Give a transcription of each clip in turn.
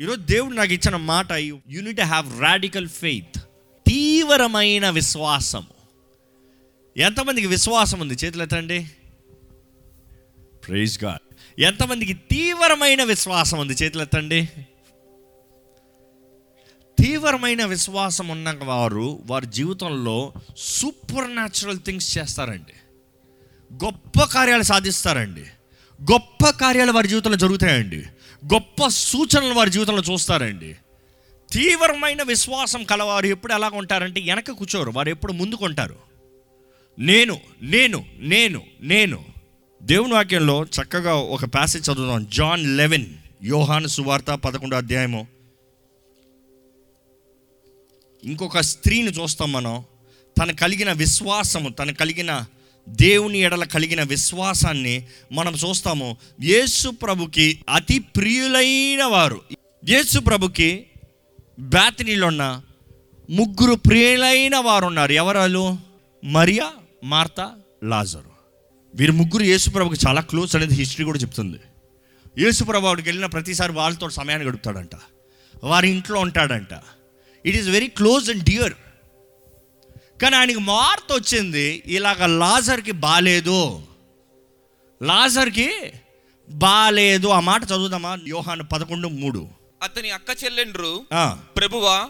ఈరోజు దేవుడు నాకు ఇచ్చిన మాట యూనిట్ హ్యావ్ రాడికల్ ఫెయిత్ తీవ్రమైన విశ్వాసం ఎంతమందికి విశ్వాసం ఉంది? చేతులు ఎత్తండి. ప్రైజ్ గాడ్ ఎంతమందికి తీవ్రమైన విశ్వాసం ఉంది? చేతులు ఎత్తండి. తీవ్రమైన విశ్వాసం ఉన్న వారు వారి జీవితంలో సూపర్ న్యాచురల్ థింగ్స్ చేస్తారండి. గొప్ప కార్యాలు సాధిస్తారండి. గొప్ప కార్యాలు వారి జీవితంలో జరుగుతాయండి. గొప్ప సూచనలు వారి జీవితంలో చూస్తారండి. తీవ్రమైన విశ్వాసం కలవారు ఎప్పుడు ఎలా ఉంటారంటే వెనక కూర్చోరు. వారు ఎప్పుడు ముందుకుంటారు నేను నేను నేను నేను. దేవుని వాక్యంలో చక్కగా ఒక ప్యాసేజ్ చదువుదాం. జాన్ లెవెన్ యోహాను సువార్త పదకొండో అధ్యాయము. ఇంకొక స్త్రీని చూస్తాం మనం. తను కలిగిన విశ్వాసము తను కలిగిన దేవుని ఎడల కలిగిన విశ్వాసాన్ని మనం చూస్తాము. యేసు ప్రభుకి అతి ప్రియులైన వారు. యేసు ప్రభుకి బ్యాతనీలో ఉన్న ముగ్గురు ప్రియులైన వారు ఉన్నారు ఎవరాలు? మరియా మార్త లాజరు. వీరు ముగ్గురు యేసుప్రభుకి చాలా క్లోజ్ అనేది హిస్టరీ కూడా చెప్తుంది. యేసుప్రభు వాడికి వెళ్ళిన ప్రతిసారి వాళ్ళతో సమయాన్ని గడుపుతాడంట. వారి ఇంట్లో ఉంటాడంట. It is very close and dear కానీ ఆయనకి మార్త వచ్చింది ఇలాగ లాజర్కి బాలేదు. లాజర్కి బాలేదు. ఆ మాట చదువుదామా? యోహాను పదకొండు మూడు. అతని అక్క చెల్లెండ్రు ఆ, ప్రభువా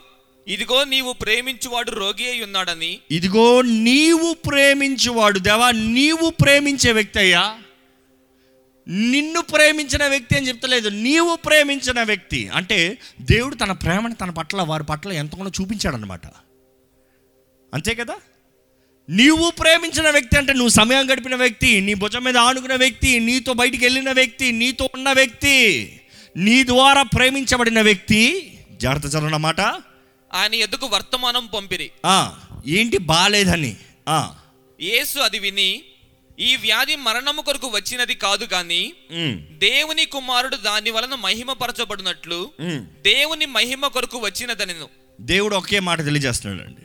ఇదిగో నీవు ప్రేమించువాడు రోగి అయి ఉన్నాడని. ఇదిగో నీవు ప్రేమించువాడు దేవా నీవు ప్రేమించే వ్యక్తి అయ్యా. నిన్ను ప్రేమించిన వ్యక్తి అని చెప్తలేదు నీవు ప్రేమించిన వ్యక్తి. అంటే దేవుడు తన ప్రేమను తన పట్ల వారి పట్ల ఎంతగానో చూపించాడనమాట అంతే కదా? నీవు ప్రేమించిన వ్యక్తి అంటే నువ్వు సమయం గడిపిన వ్యక్తి నీ భుజం మీద ఆనుకున్న వ్యక్తి నీతో బయటికి వెళ్ళిన వ్యక్తి నీతో ఉన్న వ్యక్తి నీ ద్వారా ప్రేమించబడిన వ్యక్తి జాగ్రత్త చదవనమాట. ఆయన ఎదుగు వర్తమానం పంపిరి. ఆ, ఏంటి బాలేదని? ఆ, యేసు అది విని ఈ వ్యాధి మరణము కొరకు వచ్చినది కాదు ఉమ్, దేవుని కుమారుడు దాని వలన మహిమపరచబడినట్లు. దేవుని మహిమ కొరకు వచ్చినదనెను. దేవుడు ఒకే మాట తెలియజేస్తున్నాడండి.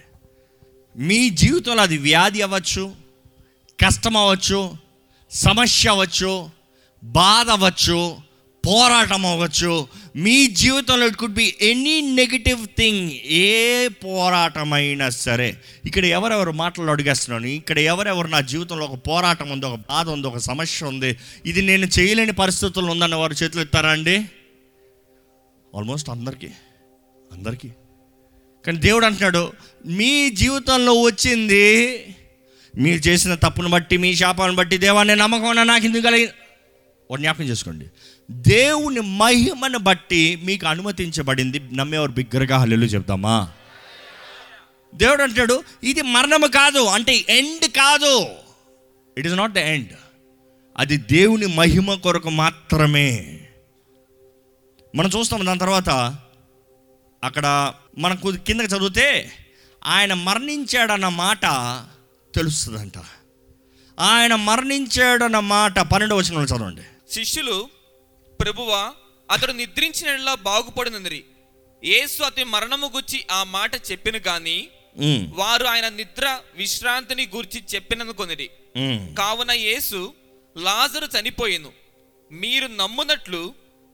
మీ జీవితంలో అది వ్యాధి అవ్వచ్చు కష్టం అవ్వచ్చు సమస్య అవ్వచ్చు బాధ అవ్వచ్చు పోరాటం అవ్వచ్చు మీ జీవితంలో it could be any negative thing ఏ పోరాటమైనా సరే. ఇక్కడ ఎవరెవరు మాటలు అడిగేస్తున్నాను? ఇక్కడ ఎవరెవరు నా జీవితంలో ఒక పోరాటం ఉంది ఒక బాధ ఉంది ఒక సమస్య ఉంది? ఇది నేను చేయలేని పరిస్థితుల్లో ఉందన్న వారు చేతులు ఎత్తారా అండి? ఆల్మోస్ట్ అందరికీ అందరికీ. కానీ దేవుడు అంటున్నాడు మీ జీవితంలో వచ్చింది మీరు చేసిన తప్పును బట్టి మీ శాపాన్ని బట్టి దేవాన్ని నమ్మకం నాకు ఎందుకు కలిగి ఒక జ్ఞాపకం చేసుకోండి. దేవుని మహిమను బట్టి మీకు అనుమతించబడింది నమ్మేవారు బిగ్గరగా హల్లు చెప్తామా దేవుడు అంటాడు ఇది మరణము కాదు అంటే ఎండ్ కాదు. It is not the end అది దేవుని మహిమ కొరకు మాత్రమే. మనం చూస్తాం దాని తర్వాత అక్కడ మనకు కిందకి చదివితే ఆయన మరణించాడన్న మాట తెలుస్తుందంట. ఆయన మరణించాడన్న మాట పన్నెండు వచ్చిన చదవండి. శిష్యులు ప్రభువా అతడు నిద్రించినలా బాగుపడినందిరి యేసు అతని మరణము గుచ్చి ఆ మాట చెప్పిన గాని వారు ఆయన నిద్ర విశ్రాంతిని గూర్చి చెప్పిననుకొనిరి ఉమ్. కావున యేసు లాజరు చనిపోయెను. మీరు నమ్మునట్లు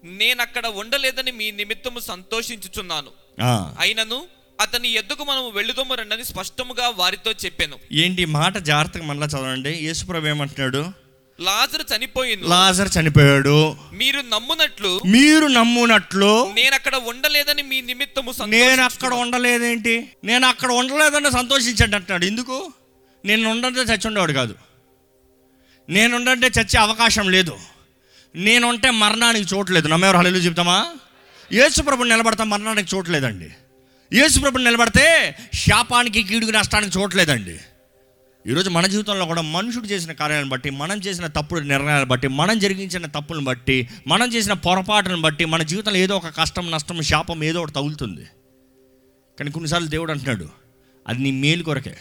నేనక్కడ ఉండలేదని మీ నిమిత్తము సంతోషించుచున్నాను. అయినను అతని ఎద్దుకు మనము వెళ్ళుదము రండని స్పష్టముగా వారితో చెప్పాను. ఏంటి మాట జాగ్రత్తగా మళ్ళీ చదవండి. యేసుప్రభు ఏమంటున్నాడు? లాజరు చనిపోయింది లాజర్ చనిపోయాడు. మీరు నమ్మునట్లు మీరు నమ్మునట్లు నేను అక్కడ ఉండలేదని మీ నిమిత్తము నేను అక్కడ ఉండలేదేంటి? నేను అక్కడ ఉండలేదని సంతోషించండి అంటున్నాడు. ఎందుకు? నేను ఉండంటే చచ్చి ఉండేవాడు కాదు. నేను ఉండంటే చచ్చే అవకాశం లేదు. నేను ఉంటే మరణానికి చూడలేదు నమ్మేవారు హల్లు చెప్తామా? యేసుప్రభుని నిలబడతా మరణానికి చూడలేదండి యేసుప్రభుని నిలబడితే శాపానికి కీడుకు నష్టానికి చూడలేదండి ఈరోజు మన జీవితంలో కూడా మనుషుడు చేసిన కార్యాలను బట్టి మనం చేసిన తప్పుడు నిర్ణయాలను బట్టి మనం జరిగించిన తప్పులను బట్టి మనం చేసిన పొరపాటును బట్టి మన జీవితంలో ఏదో ఒక కష్టం నష్టం శాపం ఏదో ఒకటి తగులుతుంది. కానీ కొన్నిసార్లు దేవుడు అంటున్నాడు అది నీ మేలు కొరకే.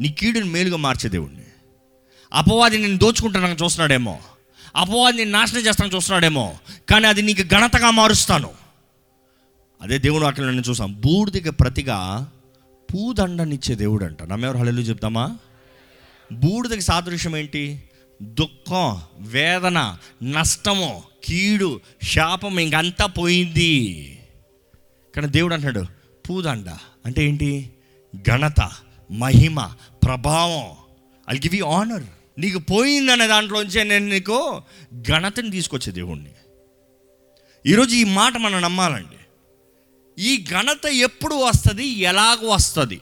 నీ కీడుని మేలుగా మార్చే దేవుడిని అపవాది నేను దోచుకుంటున్నాను చూస్తున్నాడేమో. అపవాదిని నాశనం చేస్తాను చూస్తున్నాడేమో కానీ అది నీకు ఘనతగా మారుస్తాను. అదే దేవుడు అక్కడ నేను చూసాం బూడిదికి ప్రతిగా పూదండనిచ్చే దేవుడు అంట నమ్మెవరు హళలు చెప్తామా? బూడిదకి సాదృశ్యం ఏంటి? దుఃఖం వేదన నష్టము కీడు శాపం ఇంకంతా పోయింది. కానీ దేవుడు అంటున్నాడు పూదండ అంటే ఏంటి? ఘనత మహిమ ప్రభావం. ఐ గివ్ యూ ఆనర్ నీకు పోయిందనే దాంట్లోంచే నేను నీకు ఘనతని తీసుకొచ్చే దేవుణ్ణి. ఈరోజు ఈ మాట మనం నమ్మాలండి. ఈ ఘనత ఎప్పుడు వస్తుంది? ఎలాగ వస్తుంది?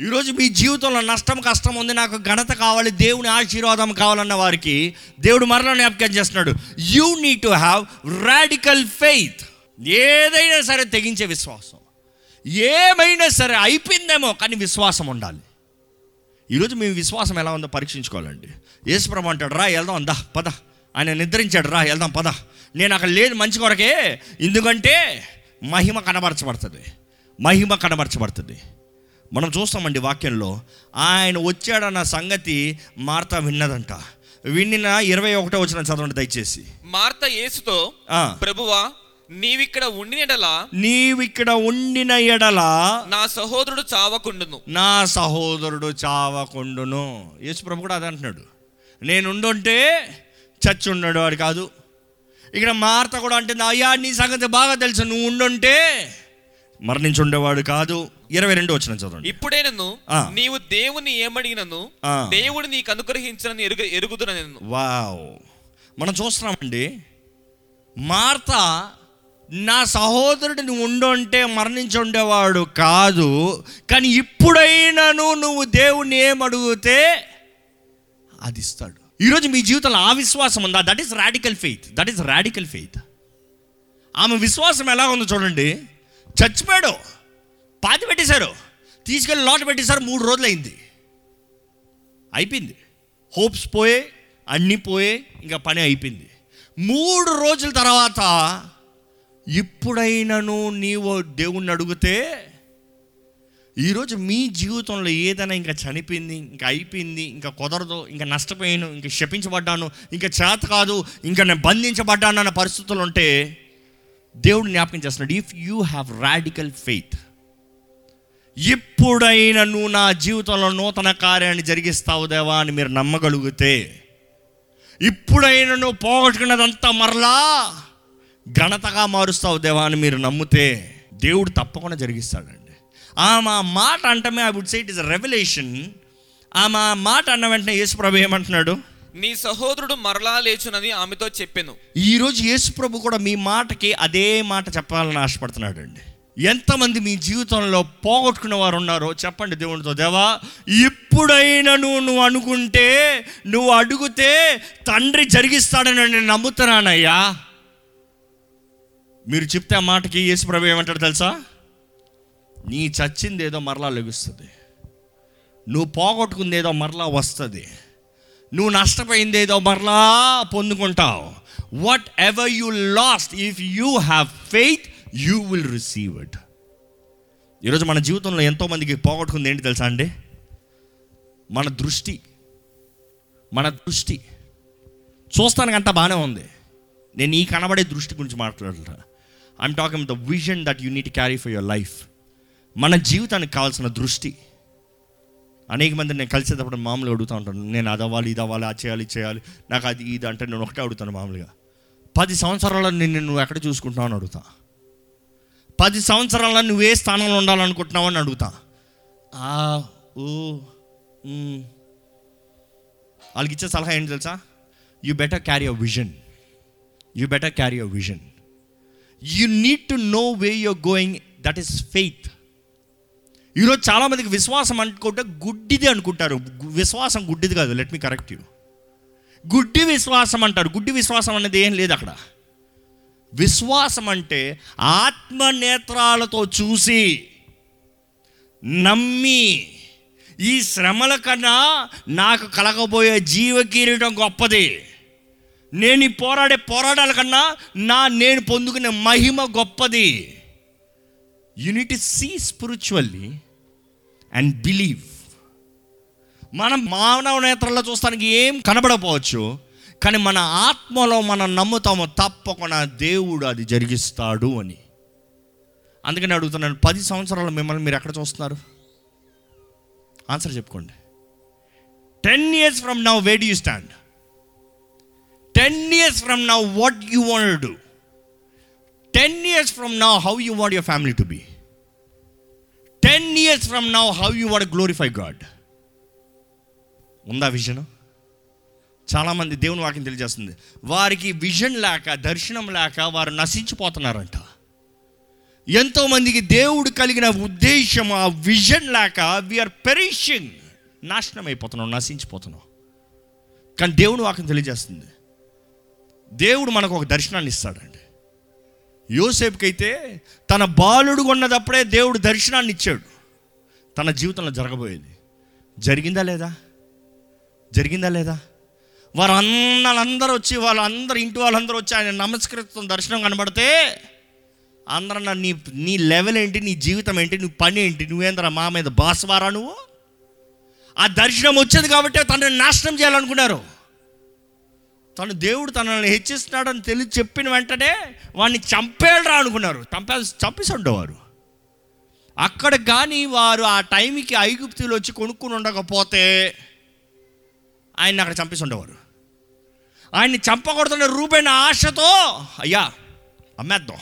ఈరోజు మీ జీవితంలో నష్టం కష్టం ఉంది. నాకు ఘనత కావాలి దేవుని ఆశీర్వాదం కావాలన్న వారికి దేవుడు మరలా జ్ఞాపకం చేస్తున్నాడు. You need to have radical faith ఏదైనా సరే తెగించే విశ్వాసం. ఏమైనా సరే అయిపోయిందేమో కానీ విశ్వాసం ఉండాలి. ఈరోజు మీ విశ్వాసం ఎలా ఉందో పరీక్షించుకోవాలండి. యేసుప్రభు అంటాడు రా వెళ్దాం దా పద. ఆయన నిద్రించాడు రా వెళ్దాం పద. నేను అక్కడ లేదు మంచి కొరకే ఎందుకంటే మహిమ కనబరచబడుతుంది. మహిమ కనబరచబడుతుంది. మనం చూస్తామండి వాక్యంలో ఆయన వచ్చాడన్న సంగతి మార్త విన్నదంట. విన్నిన ఇరవై ఒకటో వచ్చిన చదవండి దయచేసి. మార్త యేసుతో. ప్రభువా నీవిక్కడ ఉండినడలా నీవిక్కడ ఉండిన ఎడల నా సహోదరుడు చావకుండును. నా సహోదరుడు చావకుండును. యేసు ప్రభు కూడా అదే అంటున్నాడు. నేను ఉండుంటే చచ్చి ఉన్నాడు వాడు కాదు. ఇక్కడ మార్త కూడా అంటుంది అయ్యా నీ సంగతి బాగా తెలుసు. నువ్వు ఉండుంటే మరణించి ఉండేవాడు కాదు. ఇరవై రెండు వచ్చిన చదవండి. ఇప్పుడే నన్ను. నీవు దేవుని ఏమడిగినను. దేవుడు నీకు అనుగ్రహించనని ఎరుగు ఎరుగుదున వావ్. మనం చూస్తున్నామండి మార్త నా సహోదరుడిని ఉండుంటే మరణించి ఉండేవాడు కాదు కానీ ఇప్పుడైనాను నువ్వు దేవుణ్ణి ఏమడిగితే అది ఇస్తాడు. ఈరోజు మీ జీవితంలో ఆ విశ్వాసం ఉందా? That is radical faith that is radical faith ఆమె విశ్వాసం ఎలా ఉందో చూడండి. చచ్చిపోయాడు. పాతి పెట్టేశారు. తీసుకెళ్ళి లోట పెట్టేశారు. మూడు రోజులు అయింది అయిపోయింది. హోప్స్ పోయే అన్నీ పోయే ఇంకా పని అయిపోయింది. మూడు రోజుల తర్వాత ఇప్పుడైనను నీవు దేవుణ్ణి అడిగితే ఈరోజు మీ జీవితంలో ఏదైనా ఇంకా చనిపోయింది ఇంకా అయిపోయింది ఇంకా కుదరదు ఇంకా నష్టపోయాను ఇంకా శపించబడ్డాను ఇంకా చేత కాదు ఇంకా నేను బంధించబడ్డాను అన్న పరిస్థితులు ఉంటే దేవుడు జ్ఞాపకం చేస్తున్నాడు if you have radical faith ఇప్పుడైనా నువ్వు నా జీవితంలో నూతన కార్యాన్ని జరిగిస్తావు దేవా అని మీరు నమ్మగలిగితే ఇప్పుడైనా నువ్వు పోగొట్టుకున్నదంతా మరలా ఘనతగా మారుస్తావు దేవా అని మీరు నమ్మితే దేవుడు తప్పకుండా జరిగిస్తాడండి. ఆమె ఆ మాట అంటమే I would say it is revolution ఆమె ఆ మాట అన్న వెంటనే యేసుప్రభు ఏమంటున్నాడు? నీ సహోదరుడు మరలా లేచునని ఆమెతో చెప్పెను. ఈరోజు యేసుప్రభు కూడా మీ మాటకి అదే మాట చెప్పాలని ఆశపడుతున్నాడు అండి ఎంతమంది మీ జీవితంలో పోగొట్టుకున్న వారు ఉన్నారో చెప్పండి దేవునితో దేవా ఇప్పుడైనా నువ్వు నువ్వు అనుకుంటే నువ్వు అడిగితే తండ్రి జరిగిస్తాడని నేను నమ్ముతున్నానయ్యా. మీరు చెప్తే ఆ మాటకి యేసుప్రభు ఏమంటాడు తెలుసా? నీ చచ్చింది ఏదో మరలా లెగుస్తుంది. నువ్వు పోగొట్టుకుంది ఏదో మరలా వస్తుంది. నువ్వు నష్టపోయింది ఏదో మరలా పొందుకుంటావు. Whatever you lost if you have faith you will receive it ఈరోజు మన జీవితంలో ఎంతోమందికి పోగొట్టుకుంది ఏంటి తెలుసా అండి? మన దృష్టి మన దృష్టి. చూస్తానికి అంతా బాగానే ఉంది. నేను ఈ కనబడే దృష్టి గురించి మాట్లాడుతున్నా I'm talking the vision that you need carry for your life మన జీవితానికి కావాల్సిన దృష్టి. అనేక మంది నేను కలిసేటప్పుడు మామూలుగా అడుగుతూ ఉంటాను. నేను అది అవ్వాలి ఇది అవ్వాలి అది చేయాలి చేయాలి. నాకు అది ఇది అంటే నేను ఒకటే అడుగుతాను మామూలుగా. పది సంవత్సరాల్లో నిన్ను నువ్వు ఎక్కడ చూసుకుంటున్నావు అని అడుగుతా. పది సంవత్సరాల్లో నువ్వు ఏ స్థానంలో ఉండాలనుకుంటున్నావు అని అడుగుతా. ఆ, ఓ వాళ్ళకి ఇచ్చే సలహా ఏంటి తెలుసా? You better carry a vision you better carry a vision you need to know way you're going that is faith ఈరోజు చాలామందికి విశ్వాసం అనుకుంటే గుడ్డిది అనుకుంటారు. విశ్వాసం గుడ్డిది కాదు. లెట్ మీ కరెక్ట్ యూ గుడ్డి విశ్వాసం అంటారు. గుడ్డి విశ్వాసం అనేది ఏం లేదు అక్కడ. విశ్వాసం అంటే ఆత్మ నేత్రాలతో చూసి నమ్మి ఈ శ్రమల కన్నా నాకు కలగబోయే జీవ గొప్పది. నేను ఈ పోరాడే పోరాటాల కన్నా నా నేను పొందుకునే మహిమ గొప్పది. You need see spiritually and believe మనం మానవ నేత్రంలో చూస్తానికి ఏం కనబడపోవచ్చు కానీ మన ఆత్మలో మనం నమ్ముతాము తప్పకుండా దేవుడు అది జరిగిస్తాడు అని. అందుకని అడుగుతున్నాను పది సంవత్సరాలు మిమ్మల్ని మీరు ఎక్కడ చూస్తున్నారు? ఆన్సర్ చెప్పుకోండి. Ten years from now where do you stand ten years from now what you want do ten years from now how you want your family to be ten years from now how you what glorify God ఉందా vision చాలామంది దేవుని వాక్యం తెలియజేస్తుంది. వారికి vision లేక దర్శనం లేక వారు నశించిపోతున్నారంట. ఎంతోమందికి దేవుడు కలిగిన ఉద్దేశం ఆ విజన్ లేక వీఆర్ పెరిషింగ్ నాశనం అయిపోతున్నాం నశించిపోతున్నాం. కానీ దేవుని వాక్యం తెలియజేస్తుంది. దేవుడు మనకు ఒక దర్శనాన్ని ఇస్తాడండి. యోసేపుకైతే తన బాలుడు ఉన్నదప్పుడే దేవుడు దర్శనాన్ని ఇచ్చాడు. తన జీవితంలో జరగబోయేది. జరిగిందా లేదా? జరిగిందా లేదా? వారు అందరూ వచ్చి వాళ్ళందరూ ఇంటి వాళ్ళందరూ వచ్చి ఆయన నమస్కరిస్తున్న దర్శనం కనబడితే అందరం నీ నీ లెవెల్ ఏంటి? నీ జీవితం ఏంటి? నీ పని ఏంటి? నువ్వేంద్ర మా మీద బాసవారా నువ్వు? ఆ దర్శనం వచ్చేది కాబట్టి తనని నాశనం చేయాలనుకున్నారు. తను దేవుడు తనని హెచ్చిస్తున్నాడని తెలిసి చెప్పిన వెంటనే వాడిని చంపేళ్ళరా అనుకున్నారు. చంపే చంపేసి ఉండేవారు అక్కడ కానీ వారు ఆ టైంకి ఐగుప్తులు వచ్చి కొనుక్కుని ఉండకపోతే ఆయన్ని అక్కడ చంపేసి ఉండేవారు ఆయన్ని చంపకూడదన్న రూపైన ఆశతో అయ్యా అమ్మేద్దాం.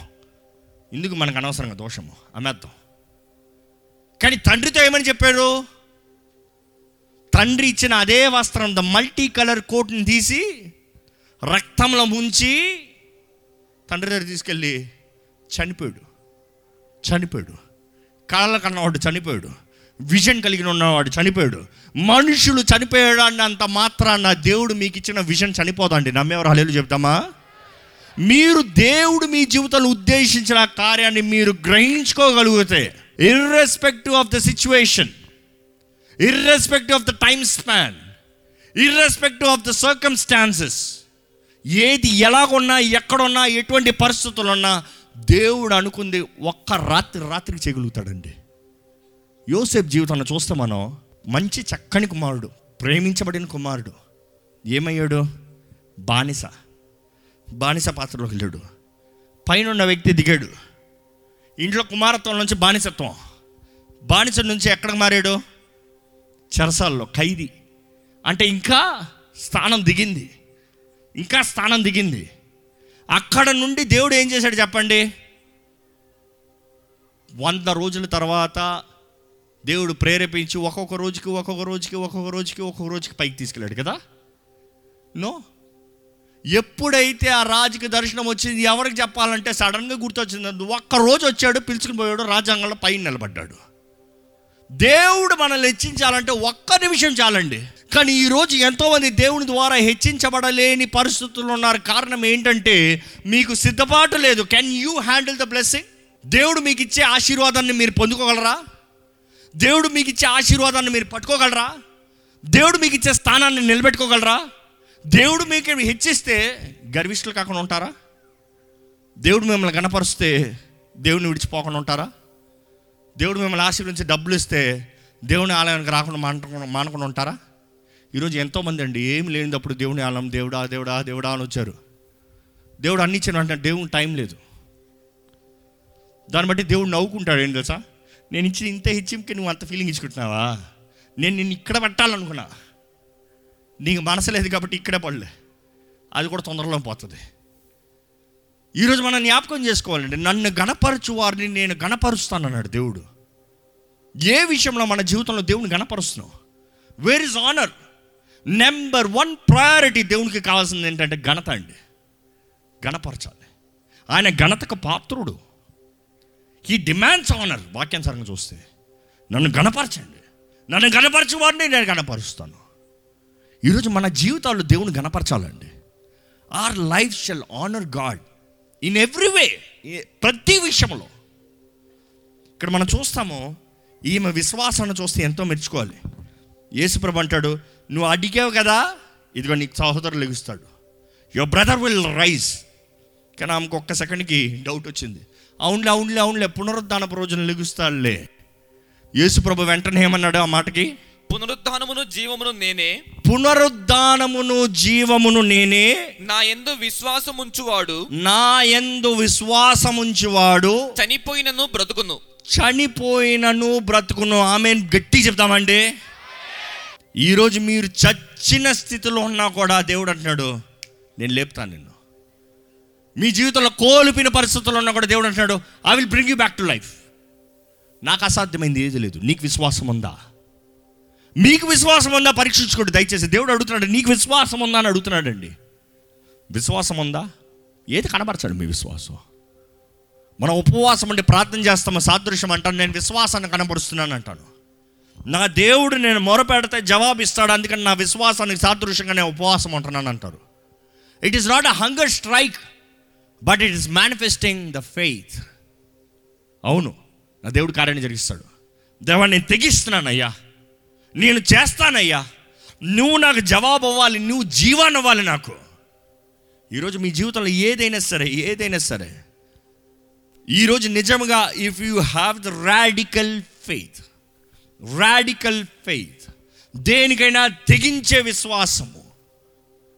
ఇందుకు మనకు అనవసరంగా దోషము అమ్మేద్దాం. కానీ తండ్రితో ఏమని చెప్పాడు? తండ్రి ఇచ్చిన అదే వస్త్రం ద మల్టీ కలర్ కోట్ని తీసి రక్తంలో ముంచి తండ్రి దగ్గర తీసుకెళ్ళి చనిపోయాడు. చనిపోయాడు. కళ్ళ కన్నవాడు చనిపోయాడు. విజన్ కలిగిన ఉన్నవాడు చనిపోయాడు. మనుషులు చనిపోయాడు అన్నంత మాత్రాన దేవుడు మీకు ఇచ్చిన విజన్ చనిపోదండి నమ్మేవారు హలేలు చెప్తామా? మీరు దేవుడు మీ జీవితంలో ఉద్దేశించిన కార్యాన్ని మీరు గ్రహించుకోగలిగితే irrespective of the situation irrespective of the time span irrespective of the circumstances ఏది ఎలాగున్నా ఎక్కడున్నా ఎటువంటి పరిస్థితులు ఉన్నా దేవుడు అనుకుంది ఒక్క రాత్రి రాత్రికి చేయగలుగుతాడండి. యోసేపు జీవితంలో చూస్తే మనం మంచి చక్కని కుమారుడు ప్రేమించబడిన కుమారుడు. ఏమయ్యాడు? బానిస. బానిస పాత్రలోకి వెళ్ళాడు. పైన ఉన్న వ్యక్తి దిగాడు. ఇంట్లో కుమారత్వం నుంచి బానిసత్వం. బానిస నుంచి ఎక్కడికి మారాడు? చెరసాల్లో ఖైదీ. అంటే ఇంకా స్థానం దిగింది. ఇంకా స్థానం దిగింది. అక్కడ నుండి దేవుడు ఏం చేశాడు చెప్పండి? వంద రోజుల తర్వాత దేవుడు ప్రేరేపించి ఒక్కొక్క రోజుకి ఒక్కొక్క రోజుకి ఒక్కొక్క రోజుకి ఒక్కొక్క రోజుకి పైకి తీసుకెళ్ళాడు కదా? నో? ఎప్పుడైతే ఆ రాజుకి దర్శనం వచ్చింది ఎవరికి చెప్పాలంటే సడన్గా గుర్తొచ్చింది ఒక్క రోజు వచ్చాడు పిలుచుకుని పోయాడు రాజ్యాంగంలో పైన నిలబడ్డాడు. దేవుడు మనల్ని హెచ్చించాలంటే ఒక్క నిమిషం చాలండి. కానీ ఈరోజు ఎంతోమంది దేవుని ద్వారా హెచ్చించబడలేని పరిస్థితుల్లో ఉన్నారు. కారణం ఏంటంటే మీకు సిద్ధపాటు లేదు. Can you handle the blessing దేవుడు మీకు ఇచ్చే ఆశీర్వాదాన్ని మీరు పొందుకోగలరా? దేవుడు మీకు ఇచ్చే ఆశీర్వాదాన్ని మీరు పట్టుకోగలరా? దేవుడు మీకు ఇచ్చే స్థానాన్ని నిలబెట్టుకోగలరా? దేవుడు మీకు హెచ్చిస్తే గర్విష్ఠులు కాకుండా ఉంటారా? దేవుడు మిమ్మల్ని గణపరుస్తే దేవుడిని విడిచిపోకుండా ఉంటారా? దేవుడు మిమ్మల్ని ఆశీర్వించి డబ్బులు ఇస్తే దేవుని ఆలయానికి రాకుండా మానకుండా మానకుండా ఉంటారా? ఈరోజు ఎంతోమంది అండి ఏం లేనిదప్పుడు దేవుని ఆలం దేవుడా దేవుడా దేవుడా అని వచ్చారు. దేవుడు అన్ని ఇచ్చిన అంటే దేవుని టైం లేదు. దాన్ని బట్టి దేవుడు నవ్వుకుంటాడు ఏం తెలుసా? నేను ఇచ్చిన ఇంత హెచ్చింకి నువ్వు అంత ఫీలింగ్ ఇచ్చుకుంటున్నావా? నేను నిన్ను ఇక్కడ పెట్టాలనుకున్నా. నీకు మనసు లేదు కాబట్టి ఇక్కడే పడలే. అది కూడా తొందరలో పోతుంది. ఈరోజు మనం జ్ఞాపకం చేసుకోవాలండి నన్ను గణపరచు వారిని నేను గణపరుస్తాను అన్నాడు దేవుడు. ఏ విషయంలో మన జీవితంలో దేవుని గణపరుస్తున్నావు? Where is honour number one priority దేవునికి కావాల్సింది ఏంటంటే ఘనత అండి. గణపరచాలి ఆయన ఘనతకు పాత్రుడు. ఈ డిమాండ్స్ ఆనర్ వాక్యానుసారంగా చూస్తే. నన్ను గణపరచండి నన్ను గణపరచివాడిని నేను గణపరుస్తాను ఈరోజు మన జీవితాల్లో దేవుని గణపరచాలండి our life shall honour God in every way ప్రతి విషయంలో. ఇక్కడ మనం చూస్తాము ఈమె విశ్వాసాన్ని చూస్తే ఎంతో మెచ్చుకోవాలి. యేసుప్రభు అంటాడు నువ్వు అడిగావు కదా? ఇదిగో నీకు సహోదరులు లెగుస్తాడు. యువర్ బ్రదర్ విల్ రైజ్ కానీ ఆమెకు ఒక్క సెకండ్కి డౌట్ వచ్చింది. అవునులే అవునులే అవునులే పునరుద్ధానపు రోజున లెగుస్తాడులే. యేసుప్రభు వెంటనే ఏమన్నాడు ఆ మాటకి? పునరుద్ధానమును జీవమును నేనే. పునరుద్ధానమును జీవమును నేనే. నా ఎందు విశ్వాసం ఉంచువాడు నా యందు విశ్వాసముంచువాడు. చనిపోయినను బ్రతుకును. చనిపోయినను బ్రతుకును. ఆమె గట్టి చెప్తామండి. ఈరోజు మీరు చచ్చిన స్థితిలో ఉన్నా కూడా దేవుడు అంటున్నాడు నేను లేపుతాను నిన్ను. మీ జీవితంలో కోల్పోయిన పరిస్థితుల్లో ఉన్నా కూడా దేవుడు అంటున్నాడు I will bring you back to life నాకు అసాధ్యమైంది ఏది లేదు నీకు విశ్వాసం ఉందా? మీకు విశ్వాసం ఉందా? పరీక్షించుకోండి దయచేసి. దేవుడు అడుగుతున్నాడు నీకు విశ్వాసం ఉందా? అని అడుగుతున్నాడండి. విశ్వాసం ఉందా? ఏది కనబరచాడు మీ విశ్వాసం. మనం ఉపవాసం అంటే ప్రార్థన చేస్తాము? సాదృశ్యం అంటాను నేను విశ్వాసాన్ని కనబరుస్తున్నాను అంటాను. నా దేవుడు నేను మొరపెడితే జవాబిస్తాడు అందుకని నా విశ్వాసానికి సాదృశ్యంగా నేను ఉపవాసం ఉంటున్నాను అంటారు. It is not a hunger strike but it is manifesting the faith అవును నా దేవుడు కార్యాన్ని జరిగిస్తాడు. దేవా నేను తెగిస్తున్నానయ్యా. నేను చేస్తానయ్యా. నువ్వు నాకు జవాబు అవ్వాలి నువ్వు జీవాన్ని అవ్వాలి నాకు. ఈరోజు మీ జీవితంలో ఏదైనా సరే ఏదైనా సరే ఈరోజు నిజంగా if you have the radical faith radical faith దేనికైనా తెగించే విశ్వాసము.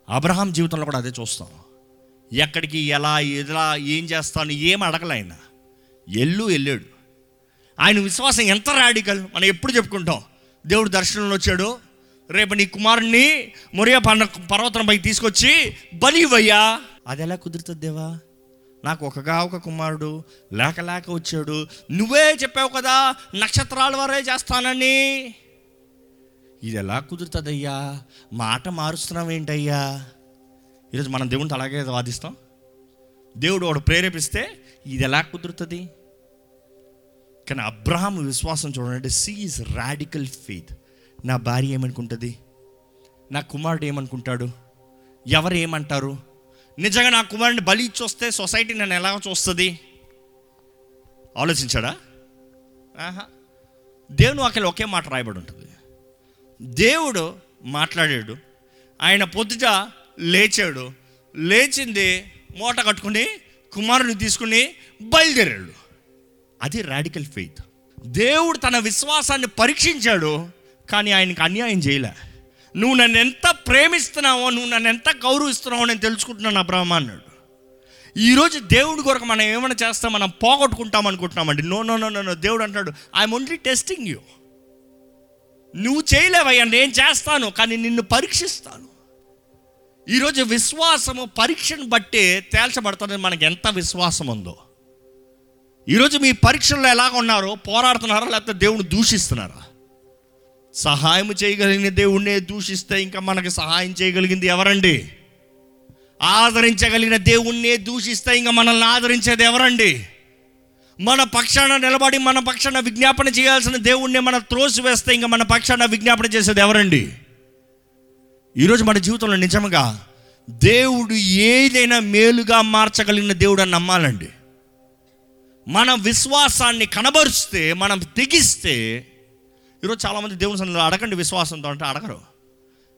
అబ్రహాం జీవితంలో కూడా అదే చూస్తాం. ఎక్కడికి ఎలా ఎలా ఏం చేస్తాను ఏం అడగలే ఆయన. ఎల్లు వెళ్ళాడు ఆయన విశ్వాసం ఎంత రాడికల్ మనం ఎప్పుడు చెప్పుకుంటాం. దేవుడు దర్శనంలో వచ్చాడు. రేపు నీ కుమారుణ్ణి మొరియా పండ పర్వతంపై తీసుకొచ్చి బలివయ్యా. అది ఎలా కుదురుతుంది దేవా? నాకు ఒకగా ఒక కుమారుడు లేక లేక వచ్చాడు. నువ్వే చెప్పావు కదా నక్షత్రాల వారే చేస్తానని. ఇది ఎలా కుదురుతుందయ్యా? మాట మారుస్తున్నావు ఏంటయ్యా? ఈరోజు మనం దేవునితో అలాగే వాదిస్తాం. దేవుడు వాడు ప్రేరేపిస్తే ఇది ఎలా కుదురుతుంది? కానీ అబ్రహాం విశ్వాసం చూడండి సీఈస్ రాడికల్ ఫెయిత్ నా భార్య ఏమనుకుంటుంది? నా కుమారుడు ఏమనుకుంటాడు? ఎవరు ఏమంటారు? నిజంగా నా కుమారుడిని బలి ఇచ్చి వస్తే సొసైటీ నన్ను ఎలా చూస్తుంది? ఆలోచించాడా? ఆహా. దేవుని వాక్యలో ఒకే మాట రాయబడి ఉంటుంది. దేవుడు మాట్లాడాడు. ఆయన పొద్దుట లేచాడు. లేచింది మూట కట్టుకుని కుమారుని తీసుకుని బయలుదేరాడు. అది రాడికల్ ఫెయిత్. దేవుడు తన విశ్వాసాన్ని పరీక్షించాడు కానీ ఆయనకు అన్యాయం చేయలే. నువ్వు నన్ను ఎంత ప్రేమిస్తున్నావో నువ్వు నన్ను ఎంత గౌరవిస్తున్నావో నేను తెలుసుకుంటున్నాను అబ్రహ్మ అన్నాడు. ఈరోజు దేవుడి కొరకు మనం ఏమైనా చేస్తాం మనం పోగొట్టుకుంటాం అనుకుంటున్నామండి. నో నో నో నో దేవుడు అంటాడు ఐఎమ్ ఓన్లీ టెస్టింగ్ యూ నువ్వు చేయలేవయ్యా నేను చేస్తాను కానీ నిన్ను పరీక్షిస్తాను. ఈరోజు విశ్వాసము పరీక్షను బట్టే తేల్చబడుతుంది మనకి ఎంత విశ్వాసం ఉందో. ఈరోజు మీ పరీక్షల్లో ఎలాగ ఉన్నారో పోరాడుతున్నారా లేకపోతే దేవుని దూషిస్తున్నారా? సహాయం చేయగలిగిన దేవుణ్ణే దూషిస్తే ఇంకా మనకి సహాయం చేయగలిగింది ఎవరండి? ఆదరించగలిగిన దేవుణ్ణే దూషిస్తే ఇంకా మనల్ని ఆదరించేది ఎవరండి? మన పక్షాన నిలబడి మన పక్షాన విజ్ఞాపన చేయాల్సిన దేవుణ్ణి మన త్రోసి వేస్తే ఇంకా మన పక్షాన విజ్ఞాపన చేసేది ఎవరండి? ఈరోజు మన జీవితంలో నిజంగా దేవుడు ఏదైనా మేలుగా మార్చగలిగిన దేవుడు అని నమ్మాలండి. మన విశ్వాసాన్ని కనబరుస్తే మనం తెగిస్తే ఈరోజు చాలామంది దేవుని సన్నిధిలో అడగండి విశ్వాసంతో అంటే అడగరు.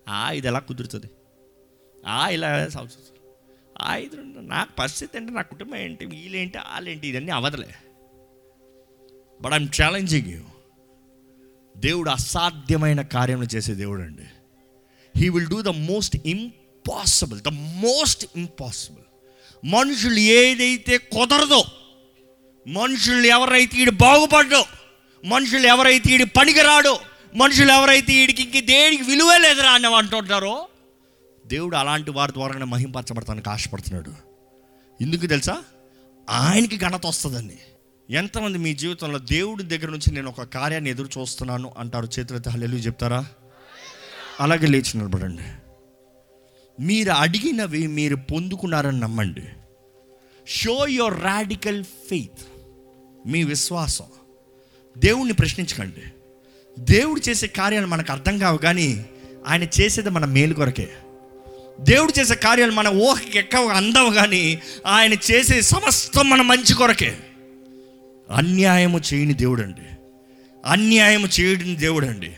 ఆ ఇది ఎలా కుదురుతుంది? ఆ ఇలా సంవత్సరం ఆ ఇది నాకు పరిస్థితి ఏంటి నా కుటుంబం ఏంటి వీళ్ళేంటి వాళ్ళేంటి ఇదన్నీ అవదలే బట్ ఐమ్ ఛాలెంజింగ్ యూ దేవుడు అసాధ్యమైన కార్యం చేసే దేవుడు అండి he will do the most impossible the most impossible మనుషులు ఏదైతే కుదరదో మనుషులు ఎవరైతే ఈడు బాగుపడ్డో మనుషులు ఎవరైతే ఈడు పనికిరాడో మనుషులు ఎవరైతే ఈడికి ఇంక దేనికి విలువే లేదురా అని అంటుంటారో దేవుడు అలాంటి వారి ద్వారానే మహింపరచబడతానికి ఆశపడుతున్నాడు. ఎందుకు తెలుసా? ఆయనకి ఘనత వస్తుందండి. ఎంతమంది మీ జీవితంలో దేవుడి దగ్గర నుంచి నేను ఒక కార్యాన్ని ఎదురు చూస్తున్నాను అంటారు? చేతులైతే హల్లెలు చెప్తారా? అలాగే లేచి నిలబడండి. మీరు అడిగినవి మీరు పొందుకున్నారని నమ్మండి. షో యువర్ రాడికల్ ఫెయిత్ మీ విశ్వాసం. దేవుణ్ణి ప్రశ్నించకండి. దేవుడు చేసే కార్యాలు మనకు అర్థం కావు కానీ ఆయన చేసేది మన మేలు కొరకే. దేవుడు చేసే కార్యాలు మన ఊహకి ఎక్కవ అందవు కానీ ఆయన చేసే సమస్తం మన మంచి కొరకే. అన్యాయము చేయని దేవుడు అండి అన్యాయము చేయని దేవుడు అండి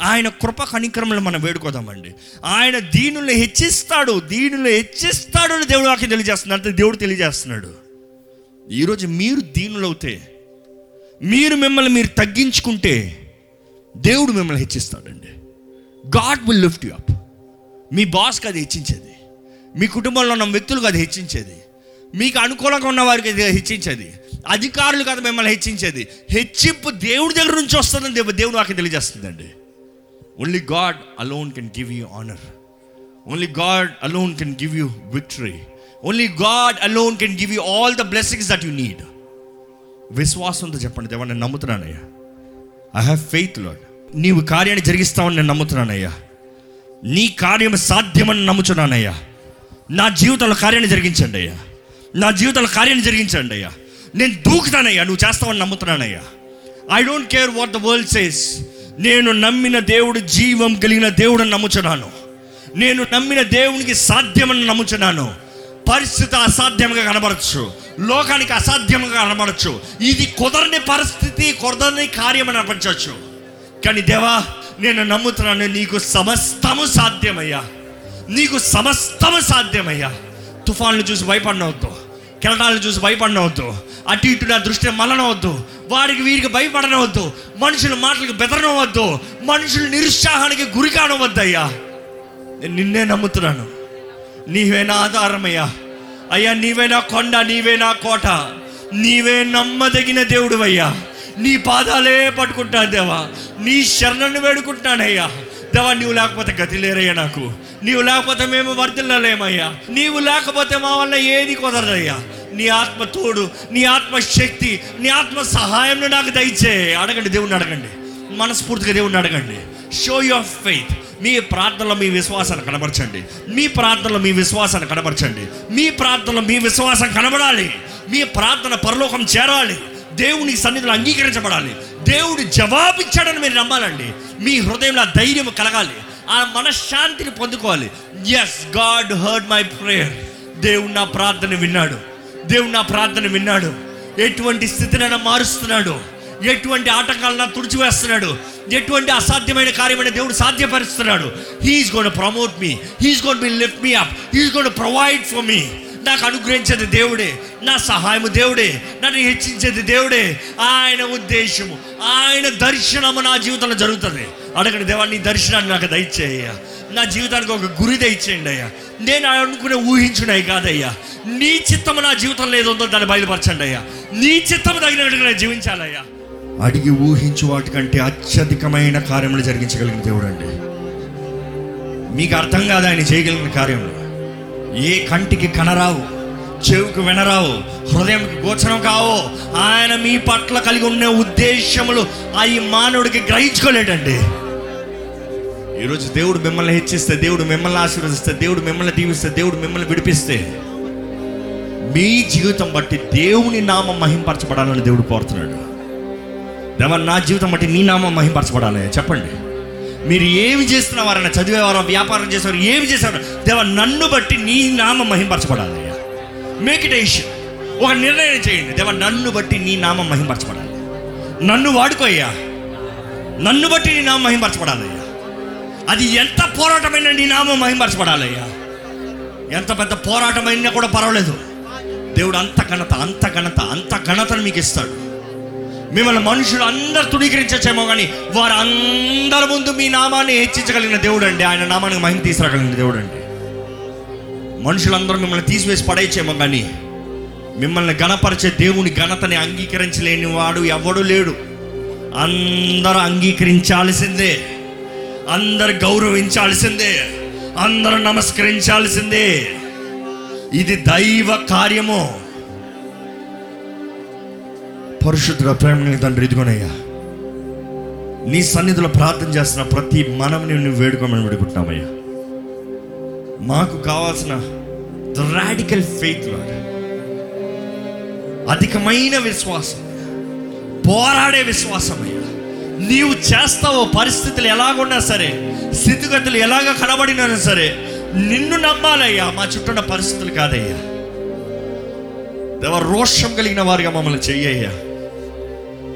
ఆయన కృప కణిక్రమలు మనం వేడుకోదామండి. ఆయన దీనులు హెచ్చిస్తాడు దీనులు హెచ్చిస్తాడు అని దేవుడు వాక్యం తెలియజేస్తున్నాడు. అంటే దేవుడు తెలియజేస్తున్నాడు. ఈరోజు మీరు దీనులవుతే మీరు మిమ్మల్ని మీరు తగ్గించుకుంటే దేవుడు మిమ్మల్ని హెచ్చిస్తాడండి. God will lift you up మీ బాస్కి అది హెచ్చించేది. మీ కుటుంబంలో ఉన్న వ్యక్తులకు అది హెచ్చించేది. మీకు అనుకూలంగా ఉన్న వారికి అది హెచ్చించేది. అధికారులు కదా మిమ్మల్ని హెచ్చించేది. హెచ్చింపు దేవుడి దగ్గర నుంచి వస్తుందని దేవుడు నాకు తెలియజేస్తుందండి. Only god alone can give you honour only god alone can give you victory only god alone can give you all the blessings that you need విశ్వాసంతో చెప్పండి దేవా నేను నమ్ముతున్నానయ్యా. ఐ హ్యావ్ ఫెయిత్ లాడ్ నీవు కార్యాన్ని జరిగిస్తావని నేను నమ్ముతున్నానయ్యా. నీ కార్యం సాధ్యమని నమ్ముచున్నానయ్యా నా జీవితంలో కార్యాన్ని జరిగించండి అయ్యా. నా జీవితంలో కార్యాన్ని జరిగించండి అయ్యా. నేను దూకుతానయ్యా నువ్వు చేస్తావని నమ్ముతున్నానయ్యా. I don't care what the world says నేను నమ్మిన దేవుడు జీవం కలిగిన దేవుడని నమ్ముచున్నాను. నేను నమ్మిన దేవునికి సాధ్యమని నమ్ముచున్నాను. పరిస్థితి అసాధ్యంగా కనబడచ్చు. లోకానికి అసాధ్యంగా కనబడచ్చు. ఇది కుదరని పరిస్థితి కుదరని కార్యం అనిపించవచ్చు. కానీ దేవా నేను నమ్ముతున్నాను నీకు సమస్తము సాధ్యమయ్యా. నీకు సమస్తము సాధ్యమయ్యా. తుఫాన్లు చూసి భయపడనవద్దు. కిరణాలను చూసి భయపడనవద్దు. అటు ఇటు నా దృష్టి మలనవద్దు వాడికి వీరికి భయపడనవద్దు. మనుషుల మాటలకు బెదరనవద్దు. మనుషుల నిరుత్సాహానికి గురి కానవద్దయ్యా. నేను నిన్నే నమ్ముతున్నాను. నీవే నా ఆధారమయ్యా అయ్యా నీవే నా కొండ నీవే నా కోట. నీవే నమ్మదగిన దేవుడు అయ్యా నీ పాదాలే పట్టుకుంటాను దేవా. నీ శరణను వేడుకుంటున్నానయ్యా. దేవా నీవు లేకపోతే గతి లేరయ్యా నాకు. నీవు లేకపోతే మేము వర్ధిల్లలేమయ్యా. నీవు లేకపోతే మా వల్ల ఏది కుదరదయ్యా. నీ ఆత్మ తోడు నీ ఆత్మ శక్తి నీ ఆత్మ సహాయంను నాకు దయచే. అడగండి దేవుణ్ణి అడగండి. మనస్ఫూర్తిగా దేవుణ్ణి అడగండి. షో యువర్ ఫెయిత్ మీ ప్రార్థనలో మీ విశ్వాసాన్ని కనబరచండి. మీ ప్రార్థనలో మీ విశ్వాసాన్ని కనబరచండి. మీ ప్రార్థనలో మీ విశ్వాసం కనబడాలి. మీ ప్రార్థన పరలోకం చేరాలి. దేవుని సన్నిధిలో అంగీకరించబడాలి. దేవుడు జవాబిచ్చాడని మీరు నమ్మాలండి. మీ హృదయంలో ధైర్యం కలగాలి. ఆ మనశ్శాంతిని పొందుకోవాలి. Yes God heard my prayer దేవుడు నా ప్రార్థన విన్నాడు. దేవుడు నా ప్రార్థన విన్నాడు. ఎటువంటి స్థితినైనా మారుస్తున్నాడు. ఎటువంటి ఆటంకాలను తుడిచివేస్తున్నాడు. ఎటువంటి అసాధ్యమైన కార్యమైన దేవుడు సాధ్యపరుస్తున్నాడు. He's gonna promote me he's gonna be lift me up he's gonna provide for me నాకు అనుగ్రహించేది దేవుడే. నా సహాయము దేవుడే. నన్ను హెచ్చించేది దేవుడే. ఆయన ఉద్దేశము. ఆయన దర్శనము నా జీవితంలో జరుగుతుంది. అడగండి దేవా నీ దర్శనాన్ని నాకు దయచేయ్యా. నా జీవితానికి ఒక గురి దయచేయండి అయ్యా. నేను అనుకునే ఊహించున్నాయి కాదయ్యా. నీ చిత్తము నా జీవితంలో ఏదో దాన్ని బయలుపరచండి అయ్యా. నీ చిత్తము తగినట్టుగా జీవించాలయ్యా. అడిగి ఊహించు వాటికంటే అత్యధికమైన కార్యములు జరిగించగలిగిన దేవుడు అండి. మీకు అర్థం కాదు ఆయన చేయగలిగిన కార్యములు? ఏ కంటికి కనరావు చెవుకు వినరావు హృదయంకి గోచరం కావు ఆయన మీ పట్ల కలిగి ఉన్న ఉద్దేశములు ఆ ఈ మానవుడికి గ్రహించుకోలేడండి. ఈరోజు దేవుడు మిమ్మల్ని హెచ్చిస్తే దేవుడు మిమ్మల్ని ఆశీర్వదిస్తే దేవుడు మిమ్మల్ని దీవిస్తే దేవుడు మిమ్మల్ని విడిపిస్తే మీ జీవితం బట్టి దేవుని నామం మహింపరచబడాలని దేవుడు కోరుతున్నాడు. దేవా నా జీవితం బట్టి నీ నామం మహింపరచబడాలి. చెప్పండి. మీరు ఏమి చేస్తున్నవారైనా చదివేవారు వ్యాపారం చేసేవారు ఏమి చేసేవారు దేవా నన్ను బట్టి నీ నామం మహింపరచబడాలి. మేక్ ఇట్ ఇష్యూ ఒక నిర్ణయం చేయండి. దేవా నన్ను బట్టి నీ నామం మహింపరచబడాలి. నన్ను వాడుకోయ్యా నన్ను బట్టి నీ నామం మహింపరచబడాలయ్యా అది ఎంత పోరాటమైన నీ నామం మహింపరచబడాలయ్యా ఎంత పెద్ద పోరాటమైనా కూడా పర్వాలేదు. దేవుడు అంత ఘనత అంత ఘనత అంత ఘనతను మీకు ఇస్తాడు. మిమ్మల్ని మనుషులు అందరు తుణీకరించచ్చేమో కానీ వారు అందరి ముందు మీ నామాన్ని హెచ్చించగలిగిన దేవుడు అండి ఆయన నామానికి మహిమ తీసుకురాగలిగిన దేవుడు అండి మనుషులందరూ మిమ్మల్ని తీసివేసి పడేయచ్చేమో కానీ మిమ్మల్ని గణపరిచే దేవుని ఘనతని అంగీకరించలేని వాడు ఎవడు లేడు. అందరూ అంగీకరించాల్సిందే. అందరు గౌరవించాల్సిందే. అందరూ నమస్కరించాల్సిందే. ఇది దైవ కార్యము. పరిశుద్ధుల ప్రేమ తండ్రి ఇదిగోనయ్యా. నీ సన్నిధిలో ప్రార్థన చేస్తున్న ప్రతి మనముని నువ్వు వేడుకోమని వేడుకుంటున్నామయ్యా. మాకు కావాల్సిన ద రాడికల్ ఫెయిత్ అధికమైన విశ్వాసం పోరాడే విశ్వాసం అయ్యా నీవు చేస్తావో పరిస్థితులు ఎలాగున్నా సరే స్థితిగతులు ఎలాగ కనబడినా సరే నిన్ను నమ్మాలయ్యా. మా చుట్టూ పరిస్థితులు కాదయ్యా. దేవ రోషం కలిగిన వారిగా మమ్మల్ని చెయ్యయ్యా.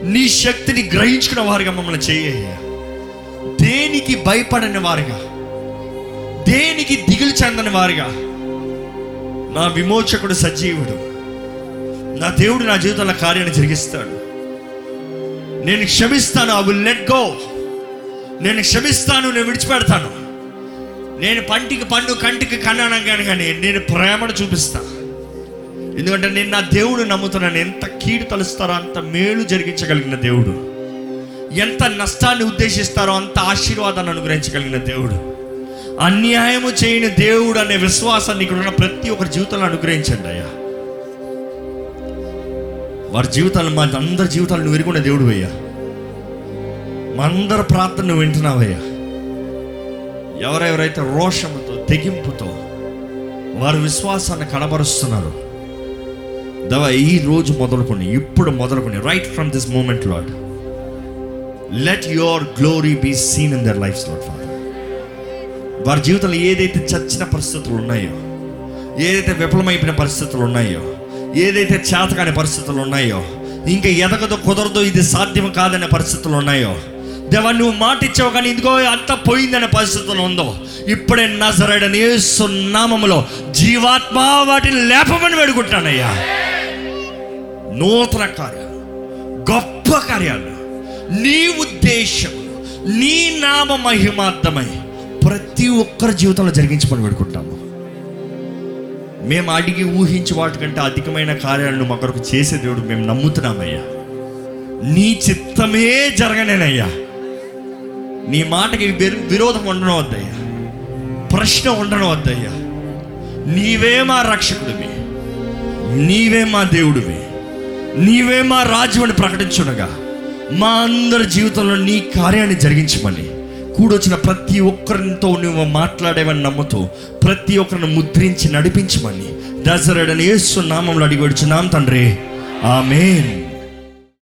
నీ శక్తిని గ్రహించుకున్న వారిగా మమ్మల్ని చెయ్యయ్యా దేనికి భయపడని వారిగా దేనికి దిగులు చెందని వారిగా. నా విమోచకుడు సజీవుడు నా దేవుడు నా జీవితంలో కార్యాన్ని జరిగిస్తాడు. నేను క్షమిస్తాను ఐ విల్ లెట్ గో నేను క్షమిస్తాను నేను విడిచిపెడతాను. నేను పంటికి పండు కంటికి కన్నాను కానీ నేను ప్రేమను చూపిస్తా ఎందుకంటే నేను నా దేవుడు నమ్ముతున్నాను ఎంత కీడు తలుస్తారో అంత మేలు జరిగించగలిగిన దేవుడు. ఎంత నష్టాన్ని ఉద్దేశిస్తారో అంత ఆశీర్వాదాన్ని అనుగ్రహించగలిగిన దేవుడు. అన్యాయము చేయని దేవుడు అనే విశ్వాసాన్ని ఇక్కడ ఉన్న ప్రతి ఒక్కరి జీవితంలో అనుగ్రహించండి అయ్యా. వారి జీవితాలు మా అందరి జీవితాలు నువ్వు ఎరుగున్న దేవుడు అయ్యా. మా అందరి ప్రార్థన నువ్వు వింటున్నావయ్యా ఎవరెవరైతే రోషముతో తెగింపుతో వారి విశ్వాసాన్ని కనబరుస్తున్నారు దవా ఈ రోజు మొదలుకొని ఇప్పుడు మొదలుకొని right from this moment Lord let your glory be seen in their life Lord Father వారి జీవితంలో ఏదైతే చచ్చిన పరిస్థితులు ఉన్నాయో ఏదైతే విఫలమైపోయిన పరిస్థితులు ఉన్నాయో ఏదైతే చేతకాని పరిస్థితులు ఉన్నాయో ఇంకా ఎదగదు కుదరదు ఇది సాధ్యం కాదనే పరిస్థితులు ఉన్నాయో దేవా నువ్వు మాట ఇచ్చావు కానీ ఇదిగో అంత పోయిందనే పరిస్థితులు ఉందో ఇప్పుడే నజరడని సున్నామములో జీవాత్మ వాటిని లేపమని వేడుకుంటానయ్యా నూతన కార్యాలు గొప్ప కార్యాలు. నీ ఉద్దేశం నీ నామ మహిమార్థమై ప్రతి ఒక్కరి జీవితంలో జరిగించమని పెడుకుంటాము మేము అడిగి ఊహించి వాటికంటే అధికమైన కార్యాలను మా కొరకు చేసే దేవుడు మేము నమ్ముతున్నామయ్యా. నీ చిత్తమే జరగనేనయ్యా. నీ మాటకి విరోధం ఉండడం వద్దయ్యా. ప్రశ్న ఉండడం వద్దయ్యా. నీవే మా రక్షకుడివి. నీవే మా దేవుడివి. నీవే మా రాజ్యం ప్రకటించుండగా మా అందరి జీవితంలో నీ కార్యాన్ని జరిగించమని కూడొచ్చిన ప్రతి ఒక్కరితో నువ్వు మాట్లాడేవని నమ్ముతూ ప్రతి ఒక్కరిని ముద్రించి నడిపించమని దసరడని యేసు నామంలో అడిగి వచ్చున్నాం తండ్రి. ఆమెన్.